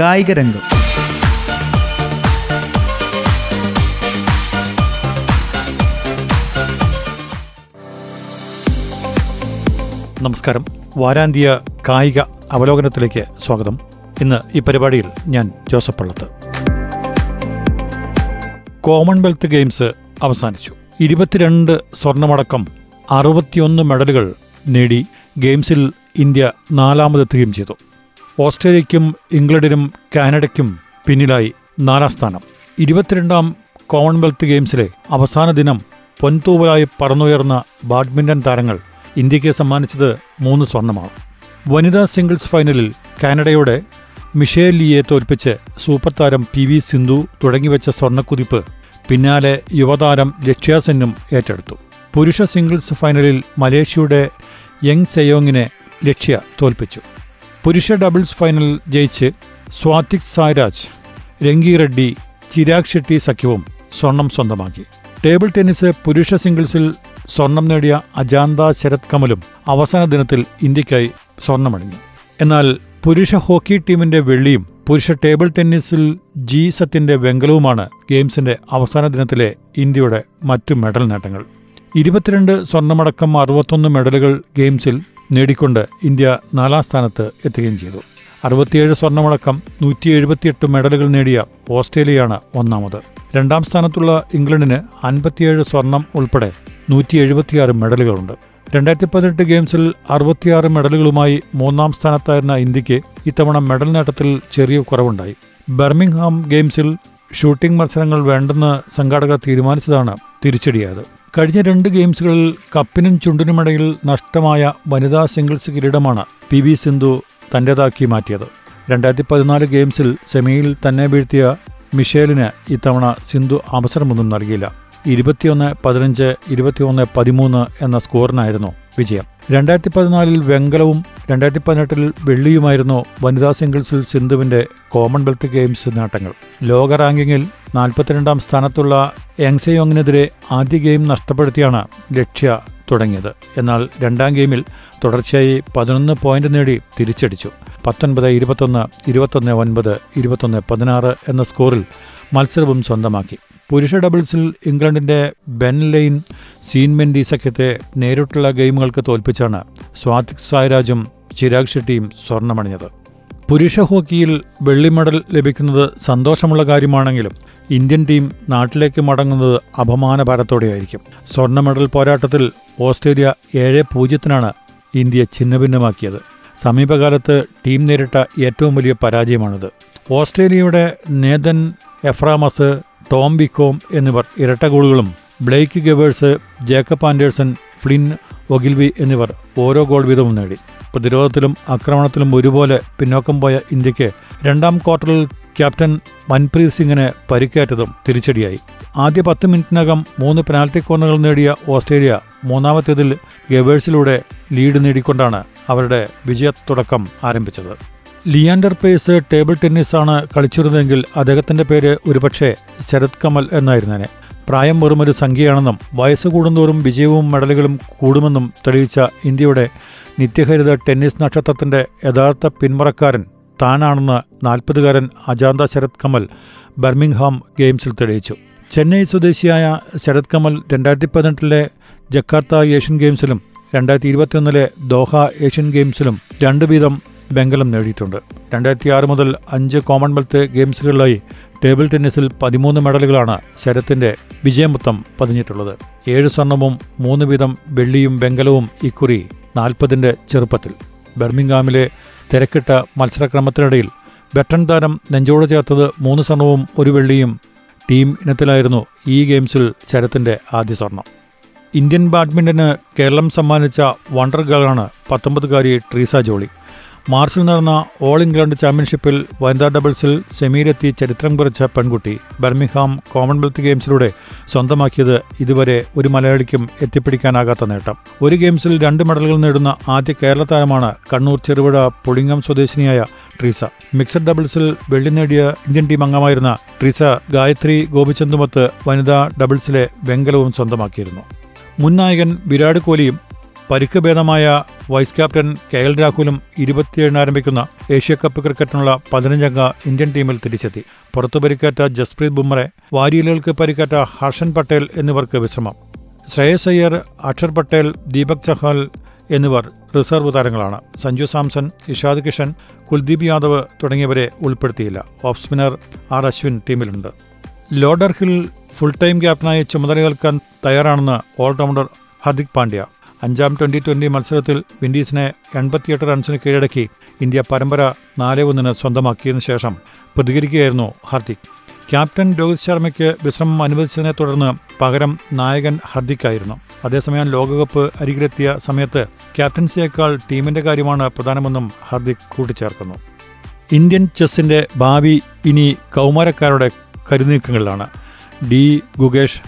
കായികരംഗം. നമസ്കാരം. വാരാന്ത്യ കായിക അവലോകനത്തിലേക്ക് സ്വാഗതം. ഇന്ന് ഈ പരിപാടിയിൽ ഞാൻ ജോസഫ് പള്ളത്ത്. കോമൺവെൽത്ത് ഗെയിംസ് അവസാനിച്ചു. ഇരുപത്തിരണ്ട് സ്വർണമടക്കം അറുപത്തിയൊന്ന് മെഡലുകൾ നേടി ഗെയിംസിൽ ഇന്ത്യ നാലാമതെത്തുകയും ചെയ്തു. ഓസ്ട്രേലിയയ്ക്കും ഇംഗ്ലണ്ടിനും കാനഡയ്ക്കും പിന്നിലായി നാലാം സ്ഥാനം. ഇരുപത്തിരണ്ടാം കോമൺവെൽത്ത് ഗെയിംസിലെ അവസാന ദിനം പൊൻതൂവലായി പറന്നുയർന്ന ബാഡ്മിന്റൺ താരങ്ങൾ ഇന്ത്യയ്ക്ക് സമ്മാനിച്ചത് മൂന്ന് സ്വർണമാണ്. വനിതാ സിംഗിൾസ് ഫൈനലിൽ കാനഡയുടെ മിഷേൽ ലിയെ തോൽപ്പിച്ച് സൂപ്പർ താരം പി വി സിന്ധു തുടങ്ങിവെച്ച സ്വർണക്കുതിപ്പ് പിന്നാലെ യുവതാരം ലക്ഷ്യാസെന്നും ഏറ്റെടുത്തു. പുരുഷ സിംഗിൾസ് ഫൈനലിൽ മലേഷ്യയുടെ യങ് സെയോങ്ങിനെ ലക്ഷ്യ തോൽപ്പിച്ചു. പുരുഷ ഡബിൾസ് ഫൈനൽ ജയിച്ച് സ്വാതിക് സായ്രാജ് രംഗി റെഡ്ഡി ചിരാഗ് ഷെട്ടി സഖ്യവും സ്വർണം സ്വന്തമാക്കി. ടേബിൾ ടെന്നീസ് പുരുഷ സിംഗിൾസിൽ സ്വർണം നേടിയ അജാന്ത ശരത് കമലും അവസാന ദിനത്തിൽ ഇന്ത്യക്കായി സ്വർണമണിഞ്ഞു. എന്നാൽ പുരുഷ ഹോക്കി ടീമിന്റെ വെള്ളിയും പുരുഷ ടേബിൾ ടെന്നീസിൽ ജി സത്യന്റെ വെങ്കലവുമാണ് ഗെയിംസിന്റെ അവസാന ദിനത്തിലെ ഇന്ത്യയുടെ മറ്റു മെഡൽ നേട്ടങ്ങൾ. ഇരുപത്തിരണ്ട് സ്വർണമടക്കം അറുപത്തൊന്ന് മെഡലുകൾ ഗെയിംസിൽ നേടിക്കൊണ്ട് ഇന്ത്യ നാലാം സ്ഥാനത്ത് എത്തുകയും ചെയ്തു. അറുപത്തിയേഴ് സ്വർണമടക്കം നൂറ്റി എഴുപത്തിയെട്ട് മെഡലുകൾ നേടിയ ഓസ്ട്രേലിയയാണ് ഒന്നാമത്. രണ്ടാം സ്ഥാനത്തുള്ള ഇംഗ്ലണ്ടിന് അൻപത്തിയേഴ് സ്വർണം ഉൾപ്പെടെ നൂറ്റി എഴുപത്തിയാറ് മെഡലുകളുണ്ട്. രണ്ടായിരത്തി പതിനെട്ട് ഗെയിംസിൽ അറുപത്തിയാറ് മെഡലുകളുമായി മൂന്നാം സ്ഥാനത്തായിരുന്ന ഇന്ത്യയ്ക്ക് ഇത്തവണ മെഡൽ നേട്ടത്തിൽ ചെറിയ കുറവുണ്ടായി. ബർമിംഗ്ഹാം ഗെയിംസിൽ ഷൂട്ടിംഗ് മത്സരങ്ങൾ വേണ്ടെന്ന് സംഘാടകർ തീരുമാനിച്ചതാണ് തിരിച്ചടിയായത്. കഴിഞ്ഞ രണ്ട് ഗെയിംസുകളിൽ കപ്പിനും ചുണ്ടിനുമിടയിൽ നഷ്ടമായ വനിതാ സിംഗിൾസ് കിരീടമാണ് പി വി സിന്ധു തന്റെതാക്കി മാറ്റിയത്. രണ്ടായിരത്തി പതിനാല് ഗെയിംസിൽ സെമിയിൽ തന്നെ വീഴ്ത്തിയ മിഷേലിന് ഇത്തവണ സിന്ധു അവസരമൊന്നും നൽകിയില്ല. ഇരുപത്തിയൊന്ന് പതിനഞ്ച് ഇരുപത്തിയൊന്ന് പതിമൂന്ന് എന്ന സ്കോറിനായിരുന്നു വിജയം. രണ്ടായിരത്തി പതിനാലിൽ വെങ്കലവും രണ്ടായിരത്തി പതിനെട്ടിൽ വെള്ളിയുമായിരുന്നു വനിതാ സിംഗിൾസിൽ സിന്ധുവിന്റെ കോമൺവെൽത്ത് ഗെയിംസ് നേട്ടങ്ങൾ. ലോക റാങ്കിങ്ങിൽ നാൽപ്പത്തിരണ്ടാം സ്ഥാനത്തുള്ള യങ്സയോങ്ങിനെതിരെ ആദ്യ ഗെയിം നഷ്ടപ്പെടുത്തിയാണ് ലക്ഷ്യ തുടങ്ങിയത്. എന്നാൽ രണ്ടാം ഗെയിമിൽ തുടർച്ചയായി പതിനൊന്ന് പോയിന്റ് നേടി തിരിച്ചടിച്ചു. പത്തൊൻപത് ഇരുപത്തൊന്ന് ഇരുപത്തൊന്ന് ഒൻപത് ഇരുപത്തൊന്ന് പതിനാറ് എന്ന സ്കോറിൽ മത്സരവും സ്വന്തമാക്കി. പുരുഷ ഡബിൾസിൽ ഇംഗ്ലണ്ടിന്റെ ബെൻ ലെയ്ൻ സീൻമെൻഡി സഖ്യത്തെ നേരിട്ടുള്ള ഗെയിമുകൾക്ക് തോൽപ്പിച്ചാണ് സ്വാതിക് സായ്രാജും ചിരാഗ് ഷെട്ടിയും സ്വർണമണിഞ്ഞത്. പുരുഷ ഹോക്കിയിൽ വെള്ളി മെഡൽ ലഭിക്കുന്നത് സന്തോഷമുള്ള കാര്യമാണെങ്കിലും ഇന്ത്യൻ ടീം നാട്ടിലേക്ക് മടങ്ങുന്നത് അപമാനഭാരത്തോടെയായിരിക്കും സ്വർണ മെഡൽ പോരാട്ടത്തിൽ ഓസ്ട്രേലിയ ഏഴ് പൂജ്യത്തിനാണ് ഇന്ത്യ ഛിന്നഭിന്നമാക്കിയത്. സമീപകാലത്ത് ടീം നേരിട്ട ഏറ്റവും വലിയ പരാജയമാണിത്. ഓസ്ട്രേലിയയുടെ നേതൻ എഫ്രാമസ് ടോം വിക്കോം എന്നിവർ ഇരട്ട ഗോളുകളും Blake Govers Jacob Anderson Flynn Ogilvie എന്നിവർ ഓരോ ഗോൾ വീതവും നേടി. പ്രതിരോധത്തിലും ആക്രമണത്തിലും ഒരുപോലെ പിന്നോക്കം പോയ ഇന്ത്യയ്ക്ക് രണ്ടാം ക്വാർട്ടറിൽ ക്യാപ്റ്റൻ മൻപ്രീത് സിംഗിന് പരിക്കേറ്റതും തിരിച്ചടിയായി. ആദ്യ പത്ത് മിനിറ്റിനകം മൂന്ന് പെനാൽറ്റി കോർണറുകൾ നേടിയ ഓസ്ട്രേലിയ മൂന്നാമത്തേതിൽ ഗവേഴ്സിലൂടെ ലീഡ് നേടിക്കൊണ്ടാണ് അവരുടെ വിജയ തുടക്കം ആരംഭിച്ചത്. ലിയാൻഡർ പേസ് ടേബിൾ ടെന്നീസാണ് കളിച്ചിരുന്നതെങ്കിൽ അദ്ദേഹത്തിന്റെ പേര് ഒരുപക്ഷെ ശരത് കമൽ എന്നായിരുന്നേനെ. പ്രായം വെറുമൊരു സംഖ്യയാണെന്നും വയസ്സ് കൂടുന്തോറും വിജയവും മെഡലുകളും കൂടുമെന്നും തെളിയിച്ച ഇന്ത്യയുടെ നിത്യഹരിത ടെന്നീസ് നക്ഷത്രത്തിന്റെ യഥാർത്ഥ പിന്മുറക്കാരൻ താനാണെന്ന് നാൽപ്പതുകാരൻ അജാന്ത ശരത് കമൽ ബർമിംഗ്ഹാം ഗെയിംസിൽ തെളിയിച്ചു. ചെന്നൈ സ്വദേശിയായ ശരത് കമൽ രണ്ടായിരത്തി പതിനെട്ടിലെ ജക്കാർത്ത ഏഷ്യൻ ഗെയിംസിലും രണ്ടായിരത്തി ഇരുപത്തിയൊന്നിലെ ദോഹ ഏഷ്യൻ ഗെയിംസിലും രണ്ടു വീതം വെങ്കലം നേടിയിട്ടുണ്ട്. രണ്ടായിരത്തി ആറ് മുതൽ അഞ്ച് കോമൺവെൽത്ത് ഗെയിംസുകളിലായി ടേബിൾ ടെന്നീസിൽ പതിമൂന്ന് മെഡലുകളാണ് ശരത്തിന്റെ വിജയമൊത്തം പതിഞ്ഞിട്ടുള്ളത്. ഏഴ് സ്വർണവും മൂന്ന് വീതം വെള്ളിയും വെങ്കലവും ഇക്കുറി നാൽപ്പതിന്റെ ചെറുപ്പത്തിൽ. ബെർമിംഗാമിലെ തിരക്കിട്ട മത്സരക്രമത്തിനിടയിൽ ബെട്ടൺ താരം നെഞ്ചോട് ചേർത്തത് മൂന്ന് സ്വർണവും ഒരു വെള്ളിയും ടീം ഇനത്തിലായിരുന്നു ഈ ഗെയിംസിൽ ശരത്തിന്റെ ആദ്യ സ്വർണം. ഇന്ത്യൻ ബാഡ്മിന്റന് കേരളം സമ്മാനിച്ച വണ്ടർ ഗേളാണ് പത്തൊമ്പതുകാരി ട്രീസ ജോളി. മാർച്ചിൽ നടന്ന ഓൾ ഇംഗ്ലണ്ട് ചാമ്പ്യൻഷിപ്പിൽ വനിതാ ഡബിൾസിൽ സെമിയിലെത്തി ചരിത്രം കുറിച്ച പെൺകുട്ടി ബർമിംഗ്ഹാം കോമൺവെൽത്ത് ഗെയിംസിലൂടെ സ്വന്തമാക്കിയത് ഇതുവരെ ഒരു മലയാളിക്കും എത്തിപ്പിടിക്കാനാകാത്ത നേട്ടം. ഒരു ഗെയിംസിൽ രണ്ട് മെഡലുകൾ നേടുന്ന ആദ്യ കേരള താരമാണ് കണ്ണൂർ ചെറുപുഴ പുളിങ്ങം സ്വദേശിനിയായ ട്രീസ. മിക്സഡ് ഡബിൾസിൽ വെള്ളി നേടിയ ഇന്ത്യൻ ടീം അംഗമായിരുന്ന ട്രീസ ഗായത്രി ഗോപിചന്ദുമത്ത് വനിതാ ഡബിൾസിലെ വെങ്കലവും സ്വന്തമാക്കിയിരുന്നു. മുൻ നായകൻ വിരാട് കോഹ്ലിയും പരിക്ക് ഭേദമായ വൈസ് ക്യാപ്റ്റൻ കെ എൽ രാഹുലും ഇരുപത്തിയേഴിന് ആരംഭിക്കുന്ന ഏഷ്യ കപ്പ് ക്രിക്കറ്റിനുള്ള പതിനഞ്ചംഗ ഇന്ത്യൻ ടീമിൽ തിരിച്ചെത്തി. പുറത്തു പരിക്കേറ്റ ജസ്പ്രീത് ബുംറെ വാരിയലുകൾക്ക് പരിക്കേറ്റ ഹർഷൻ പട്ടേൽ എന്നിവർക്ക് വിശ്രമം. ശ്രേയസ് അയ്യർ അക്ഷർ പട്ടേൽ ദീപക് ചഹൽ എന്നിവർ റിസർവ് താരങ്ങളാണ്. സഞ്ജു സാംസൺ ഇഷാദ് കിഷൻ കുൽദീപ് യാദവ് തുടങ്ങിയവരെ ഉൾപ്പെടുത്തിയില്ല. ഓഫ് സ്പിന്നർ ആർ അശ്വിൻ ടീമിലുണ്ട്. ലോഡർഹിൽ ഫുൾ ടൈം ക്യാപ്റ്റനായി ചുമതലയേൽക്കാൻ തയ്യാറാണെന്ന് ഓൾറൗണ്ടർ ഹർദിക് പാണ്ഡ്യ. അഞ്ചാം ട്വന്റി ട്വന്റി മത്സരത്തിൽ വിൻഡീസിനെ എൺപത്തിയെട്ട് റൺസിന് കീഴടക്കി ഇന്ത്യ പരമ്പര നാല് ഒന്നിന് സ്വന്തമാക്കിയതിനു ശേഷം പ്രതികരിക്കുകയായിരുന്നു ഹാർദിക്. ക്യാപ്റ്റൻ രോഹിത് ശർമ്മയ്ക്ക് വിശ്രമം അനുവദിച്ചതിനെ തുടർന്ന് പകരം നായകൻ ഹർദിക്കായിരുന്നു. അതേസമയം ലോകകപ്പ് അരികിലെത്തിയ സമയത്ത് ക്യാപ്റ്റൻസിയേക്കാൾ ടീമിന്റെ കാര്യമാണ് പ്രധാനമെന്നും ഹർദിക് കൂട്ടിച്ചേർക്കുന്നു. ഇന്ത്യൻ ചെസ്സിന്റെ ഭാവി ഇനി കൗമാരക്കാരുടെ കരുനീക്കങ്ങളിലാണ്. ഡി ഗുഗേഷ്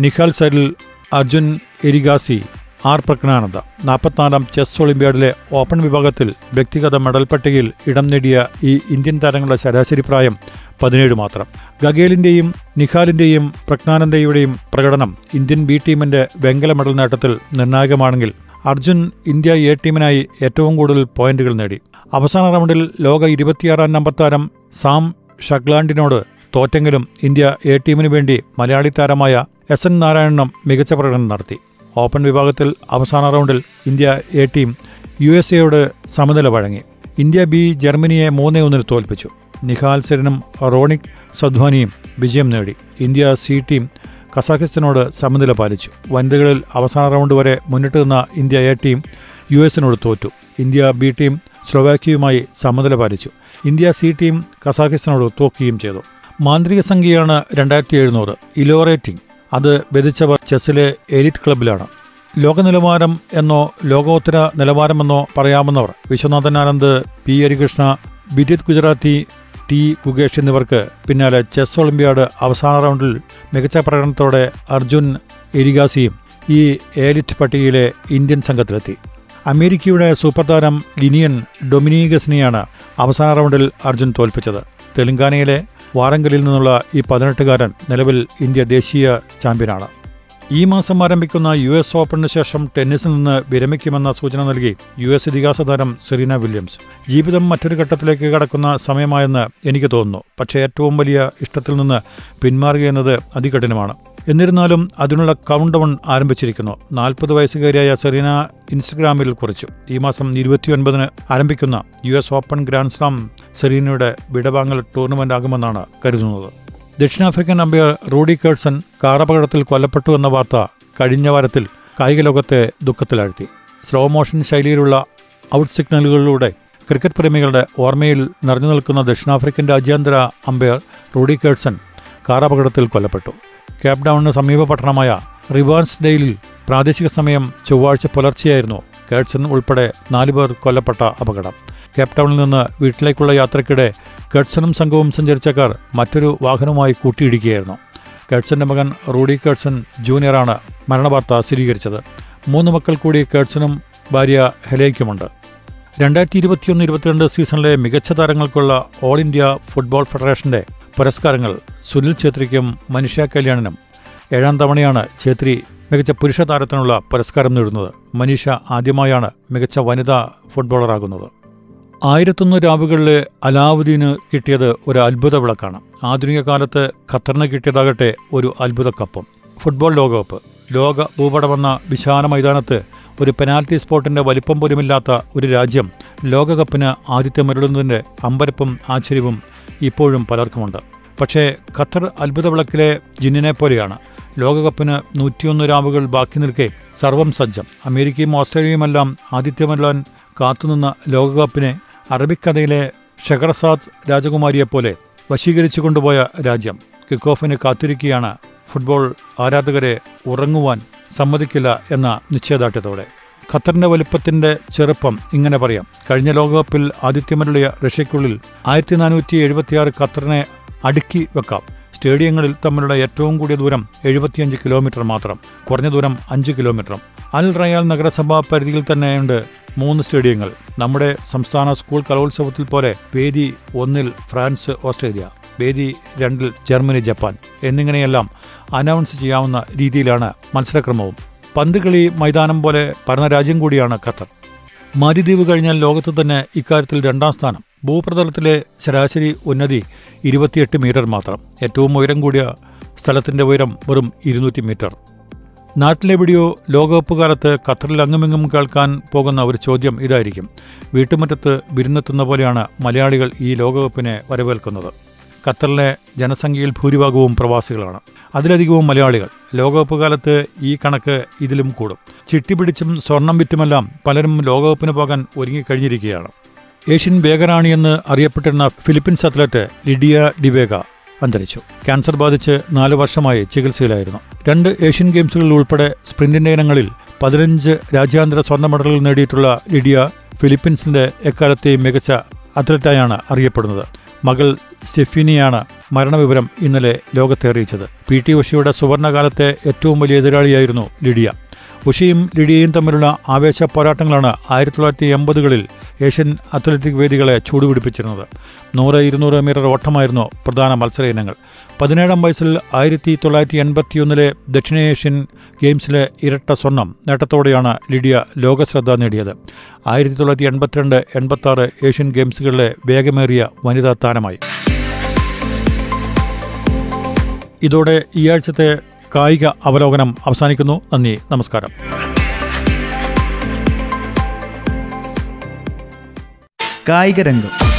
നിഖാൽ സരിൽ അർജുൻ എരിഗാസി ആർ പ്രജ്ഞാനന്ദ നാൽപ്പത്തിനാലാം ചെസ് ഒളിമ്പ്യാഡിലെ ഓപ്പൺ വിഭാഗത്തിൽ വ്യക്തിഗത മെഡൽ പട്ടികയിൽ ഇടം നേടിയ ഈ ഇന്ത്യൻ താരങ്ങളുടെ ശരാശരി പ്രായം പതിനേഴ് മാത്രം. ഗഗേലിന്റെയും നിഖാലിന്റെയും പ്രജ്ഞാനന്ദയുടെയും പ്രകടനം ഇന്ത്യൻ ബി ടീമിന്റെ വെങ്കല മെഡൽ നേട്ടത്തിൽ നിർണായകമാണെങ്കിൽ അർജുൻ ഇന്ത്യ എ ടീമിനായി ഏറ്റവും കൂടുതൽ പോയിന്റുകൾ നേടി. അവസാന റൗണ്ടിൽ ലോക ഇരുപത്തിയാറാം നമ്പർ താരം സാം ഷഗ്ലാൻഡിനോട് തോറ്റെങ്കിലും ഇന്ത്യ എ ടീമിനു വേണ്ടി മലയാളി താരമായ എസ് എൻ നാരായണനും മികച്ച പ്രകടനം നടത്തി. ഓപ്പൺ വിഭാഗത്തിൽ അവസാന റൗണ്ടിൽ India A team U S എയോട് സമനില വഴങ്ങി. ഇന്ത്യ ബി ജർമ്മനിയെ മൂന്നേ ഒന്നിന് തോൽപ്പിച്ചു. നിഹാൽ സെറിനും റോണിക് സദ്വാനിയും വിജയം നേടി. ഇന്ത്യ സി ടീം കസാഖിസ്ഥാനോട് സമനില പാലിച്ചു. വനിതകളിൽ അവസാന റൗണ്ട് വരെ മുന്നിട്ട് നിന്ന ഇന്ത്യ എ ടീം യു എസിനോട് തോറ്റു. ഇന്ത്യ ബി ടീം സ്ലൊവാക്യയുമായി സമനില പാലിച്ചു. ഇന്ത്യ സി ടീം കസാഖിസ്ഥാനോട് തോക്കുകയും ചെയ്തു. മാന്ത്രിക സംഖ്യയാണ് രണ്ടായിരത്തി എഴുന്നൂറ്. ഇലോറേറ്റിംഗ് അത് വിധിച്ചവർ ചെസ്സിലെ എലിറ്റ് ക്ലബിലാണ് ലോകനിലവാരം എന്നോ ലോകോത്തര നിലവാരമെന്നോ പറയാമെന്നവർ വിശ്വനാഥൻ ആനന്ദ് പി. ഹരികൃഷ്ണ വിദ്യുത് ഗുജറാത്തി ടി. ഗുഗേഷ് എന്നിവർക്ക് പിന്നാലെ ചെസ് ഒളിമ്പ്യാഡ് അവസാന റൗണ്ടിൽ മികച്ച പ്രകടനത്തോടെ അർജുൻ എരിഗാസിയും ഈ എലിറ്റ് പട്ടികയിലെ ഇന്ത്യൻ സംഘത്തിലെത്തി. അമേരിക്കയുടെ സൂപ്പർ താരം ലിനിയൻ ഡൊമിനീഗസിനെയാണ് അവസാന റൗണ്ടിൽ അർജുൻ തോൽപ്പിച്ചത്. തെലങ്കാനയിലെ വാറങ്കലിൽ നിന്നുള്ള ഈ പതിനെട്ടുകാരൻ നിലവിൽ ഇന്ത്യ ദേശീയ ചാമ്പ്യനാണ്. ഈ മാസം ആരംഭിക്കുന്ന യു എസ് ഓപ്പണിന് ശേഷം ടെന്നീസിൽ നിന്ന് വിരമിക്കുമെന്ന സൂചന നൽകി യു എസ് ഇതിഹാസ താരം സെറീന വില്യംസ്. ജീവിതം മറ്റൊരു ഘട്ടത്തിലേക്ക് കടക്കുന്ന സമയമായെന്ന് എനിക്ക് തോന്നുന്നു. പക്ഷേ ഏറ്റവും വലിയ ഇഷ്ടത്തിൽ നിന്ന് പിന്മാറുകയെന്നത് അതികഠിനമാണ്. എന്നിരുന്നാലും അതിനുള്ള കൗണ്ട് ഡൗൺ ആരംഭിച്ചിരിക്കുന്നു. നാൽപ്പത് വയസ്സുകാരിയായ സെറീന ഇൻസ്റ്റഗ്രാമിൽ കുറിച്ചു. ഈ മാസം ഇരുപത്തിയൊൻപതിന് ആരംഭിക്കുന്ന U S open grand slam സെറീനയുടെ വിടവാങ്ങൽ ടൂർണമെന്റ് ആകുമെന്നാണ് കരുതുന്നത്. ദക്ഷിണാഫ്രിക്കൻ അമ്പയർ റോഡി കേഴ്സൺ കാറപകടത്തിൽ കൊല്ലപ്പെട്ടു എന്ന വാർത്ത കഴിഞ്ഞ വാരത്തിൽ കായിക ലോകത്തെ ദുഃഖത്തിലാഴ്ത്തി. സ്ലോ മോഷൻ ശൈലിയിലുള്ള ഔട്ട് സിഗ്നലുകളിലൂടെ ക്രിക്കറ്റ് പ്രേമികളുടെ ഓർമ്മയിൽ നിറഞ്ഞു നിൽക്കുന്ന ദക്ഷിണാഫ്രിക്കൻ രാജ്യാന്തര അമ്പയർ റോഡി കേഴ്സൺ കാറപകടത്തിൽ കൊല്ലപ്പെട്ടു. കേപ്പ് ഡൗണിന് സമീപ പട്ടണമായ റിവാൻസ്ഡെയിലിൽ പ്രാദേശിക സമയം ചൊവ്വാഴ്ച പുലർച്ചെയായിരുന്നു. കേട്സൺ ഉൾപ്പെടെ നാലുപേർ കൊല്ലപ്പെട്ട അപകടം. കേപ് ടൗണിൽ നിന്ന് വീട്ടിലേക്കുള്ള യാത്രക്കിടെ കേട്സണും സംഘവും സഞ്ചരിച്ച കാർ മറ്റൊരു വാഹനവുമായി കൂട്ടിയിടിക്കുകയായിരുന്നു. കേട്സന്റെ മകൻ റൂഡി കേട്സൺ ജൂനിയറാണ് മരണവാർത്ത സ്ഥിരീകരിച്ചത്. മൂന്ന് മക്കൾ കൂടി കേട്സണും ഭാര്യ ഹെലേക്കുമുണ്ട് രണ്ടായിരത്തി ഇരുപത്തിയൊന്ന് ഇരുപത്തിരണ്ട് സീസണിലെ മികച്ച താരങ്ങൾക്കുള്ള ഓൾ ഇന്ത്യ ഫുട്ബോൾ ഫെഡറേഷന്റെ പുരസ്കാരങ്ങൾ സുനിൽ ഛേത്രിക്കും മനുഷ്യ കല്യാണിനും. ഏഴാം തവണയാണ് ഛേത്രി മികച്ച പുരുഷ താരത്തിനുള്ള പുരസ്കാരം നേടുന്നത്. മനീഷ ആദ്യമായാണ് മികച്ച വനിതാ ഫുട്ബോളറാകുന്നത്. ആയിരത്തൊന്ന് രാവുകളിലെ അലാവുദ്ദീന് കിട്ടിയത് ഒരു അത്ഭുത വിളക്കാണ്. ആധുനിക കാലത്ത് ഖത്തറിന് കിട്ടിയതാകട്ടെ ഒരു അത്ഭുത കപ്പം. ഫുട്ബോൾ ലോകകപ്പ്. ലോക ഭൂപടമെന്ന വിശാല മൈതാനത്ത് ഒരു പെനാൽറ്റി സ്പോട്ടിന്റെ വലിപ്പം പോലുമില്ലാത്ത ഒരു രാജ്യം ലോകകപ്പിന് ആതിഥ്യമരുളുന്നതിന്റെ അമ്പരപ്പും ആശ്ചര്യവും ഇപ്പോഴും പലർക്കുമുണ്ട്. പക്ഷേ ഖത്തർ അത്ഭുത വിളക്കിലെ ജിന്നിനെ പോലെയാണ്. ലോകകപ്പിന് നൂറ്റിയൊന്ന് രാവുകൾ ബാക്കി നിൽക്കെ സർവം സജ്ജം. അമേരിക്കയും ഓസ്ട്രേലിയയുമെല്ലാം ആതിഥ്യമല്ലാൻ കാത്തുനിന്ന ലോകകപ്പിനെ അറബിക്കഥയിലെ ഷെഹർസാദ് രാജകുമാരിയെപ്പോലെ വശീകരിച്ചു കൊണ്ടുപോയ രാജ്യം. കിക്കോഫിന് കാത്തിരിക്കുകയാണ് ഫുട്ബോൾ ആരാധകരെ ഉറങ്ങുവാൻ സമ്മതിക്കില്ല എന്ന നിശ്ചയദാർഢ്യത്തോടെ. ഖത്തറിന്റെ വലുപ്പത്തിന്റെ ചെറുപ്പം ഇങ്ങനെ പറയാം. കഴിഞ്ഞ ലോകകപ്പിൽ ആതിഥ്യമരുളിയ റഷ്യയ്ക്കുള്ളിൽ ആയിരത്തി നാനൂറ്റി എഴുപത്തിയാറ് ഖത്തറിനെ അടുക്കി വെക്കാം. സ്റ്റേഡിയങ്ങളിൽ തമ്മിലുള്ള ഏറ്റവും കൂടിയ ദൂരം എഴുപത്തിയഞ്ച് കിലോമീറ്റർ മാത്രം. കുറഞ്ഞ ദൂരം അഞ്ച് കിലോമീറ്റർ അൽ റയാൽ നഗരസഭാ പരിധിയിൽ തന്നെയുണ്ട് മൂന്ന് സ്റ്റേഡിയങ്ങൾ. നമ്മുടെ സംസ്ഥാന സ്കൂൾ കലോത്സവത്തിൽ പോലെ വേദി ഒന്നിൽ ഫ്രാൻസ് ഓസ്ട്രേലിയ. വേദി രണ്ടിൽ ജർമ്മനി ജപ്പാൻ. എന്നിങ്ങനെയെല്ലാം അനൗൺസ് ചെയ്യാവുന്ന രീതിയിലാണ് മത്സരക്രമവും. പന്തുകളി മൈതാനം പോലെ പരന്ന രാജ്യം കൂടിയാണ് ഖത്തർ. മാലിദ്വീപ് കഴിഞ്ഞാൽ ലോകത്ത് തന്നെ ഇക്കാര്യത്തിൽ രണ്ടാം സ്ഥാനം. ഭൂപ്രതലത്തിലെ ശരാശരി ഉന്നതി ഇരുപത്തിയെട്ട് മീറ്റർ മാത്രം. ഏറ്റവും ഉയരം കൂടിയ സ്ഥലത്തിന്റെ ഉയരം വെറും ഇരുന്നൂറ്റി മീറ്റർ നാട്ടിലെവിടെയോ ലോകകപ്പ് കാലത്ത് ഖത്തറിൽ അങ്ങുമിങ്ങും കേൾക്കാൻ പോകുന്ന ഒരു ചോദ്യം ഇതായിരിക്കും. വീട്ടുമുറ്റത്ത് വിരുന്നെത്തുന്ന പോലെയാണ് മലയാളികൾ ഈ ലോകകപ്പിനെ വരവേൽക്കുന്നത്. ഖത്തറിലെ ജനസംഖ്യയിൽ ഭൂരിഭാഗവും പ്രവാസികളാണ്. അതിലധികവും മലയാളികൾ. ലോകകപ്പ് കാലത്ത് ഈ കണക്ക് ഇതിലും കൂടും. ചിട്ടിപിടിച്ചും സ്വർണം വിറ്റുമെല്ലാം പലരും ലോകകപ്പിന് പോകാൻ ഒരുങ്ങിക്കഴിഞ്ഞിരിക്കുകയാണ്. ഏഷ്യൻ വേഗറാണി എന്ന് അറിയപ്പെട്ടിരുന്ന ഫിലിപ്പീൻസ് അത്ലറ്റ് ലിഡിയ ഡിവേഗ അന്തരിച്ചു. ക്യാൻസർ ബാധിച്ച് നാല് വർഷമായി ചികിത്സയിലായിരുന്നു. രണ്ട് ഏഷ്യൻ ഗെയിംസുകളിൽ ഉൾപ്പെടെ സ്പ്രിന്റിന്റെ ഇനങ്ങളിൽ പതിനഞ്ച് രാജ്യാന്തര സ്വർണ മെഡലുകൾ നേടിയിട്ടുള്ള ലിഡിയ ഫിലിപ്പീൻസിന്റെ എക്കാലത്തെയും മികച്ച അത്ലറ്റായാണ് അറിയപ്പെടുന്നത്. മകൾ സ്റ്റെഫിനിയാണ് മരണവിവരം ഇന്നലെ ലോകത്തെ അറിയിച്ചത്. പി ടി ഉഷയുടെ സുവർണകാലത്തെ ഏറ്റവും വലിയ എതിരാളിയായിരുന്നു ലിഡിയ. ഉഷയും ലിഡിയയും തമ്മിലുള്ള ആവേശ പോരാട്ടങ്ങളാണ് ആയിരത്തി തൊള്ളായിരത്തി എൺപതുകളിൽ ഏഷ്യൻ അത്ലറ്റിക് വേദികളെ ചൂടുപിടിപ്പിച്ചിരുന്നത്. നൂറ് ഇരുന്നൂറ് മീറ്റർ ഓട്ടമായിരുന്നു പ്രധാന മത്സര ഇനങ്ങൾ. പതിനേഴാം വയസ്സിൽ ആയിരത്തി തൊള്ളായിരത്തി എൺപത്തിയൊന്നിലെ ദക്ഷിണേഷ്യൻ ഗെയിംസിലെ ഇരട്ട സ്വർണം നേട്ടത്തോടെയാണ് ലിഡിയ ലോകശ്രദ്ധ നേടിയത്. ആയിരത്തി തൊള്ളായിരത്തി എൺപത്തിരണ്ട് എൺപത്തി ആറ് ഏഷ്യൻ ഗെയിംസുകളിലെ വേഗമേറിയ വനിതാ താരമായി. ഇതോടെ ഈ ആഴ്ചത്തെ കായിക അവലോകനം അവസാനിക്കുന്നു. നന്ദി നമസ്കാരം. കായിക രംഗം.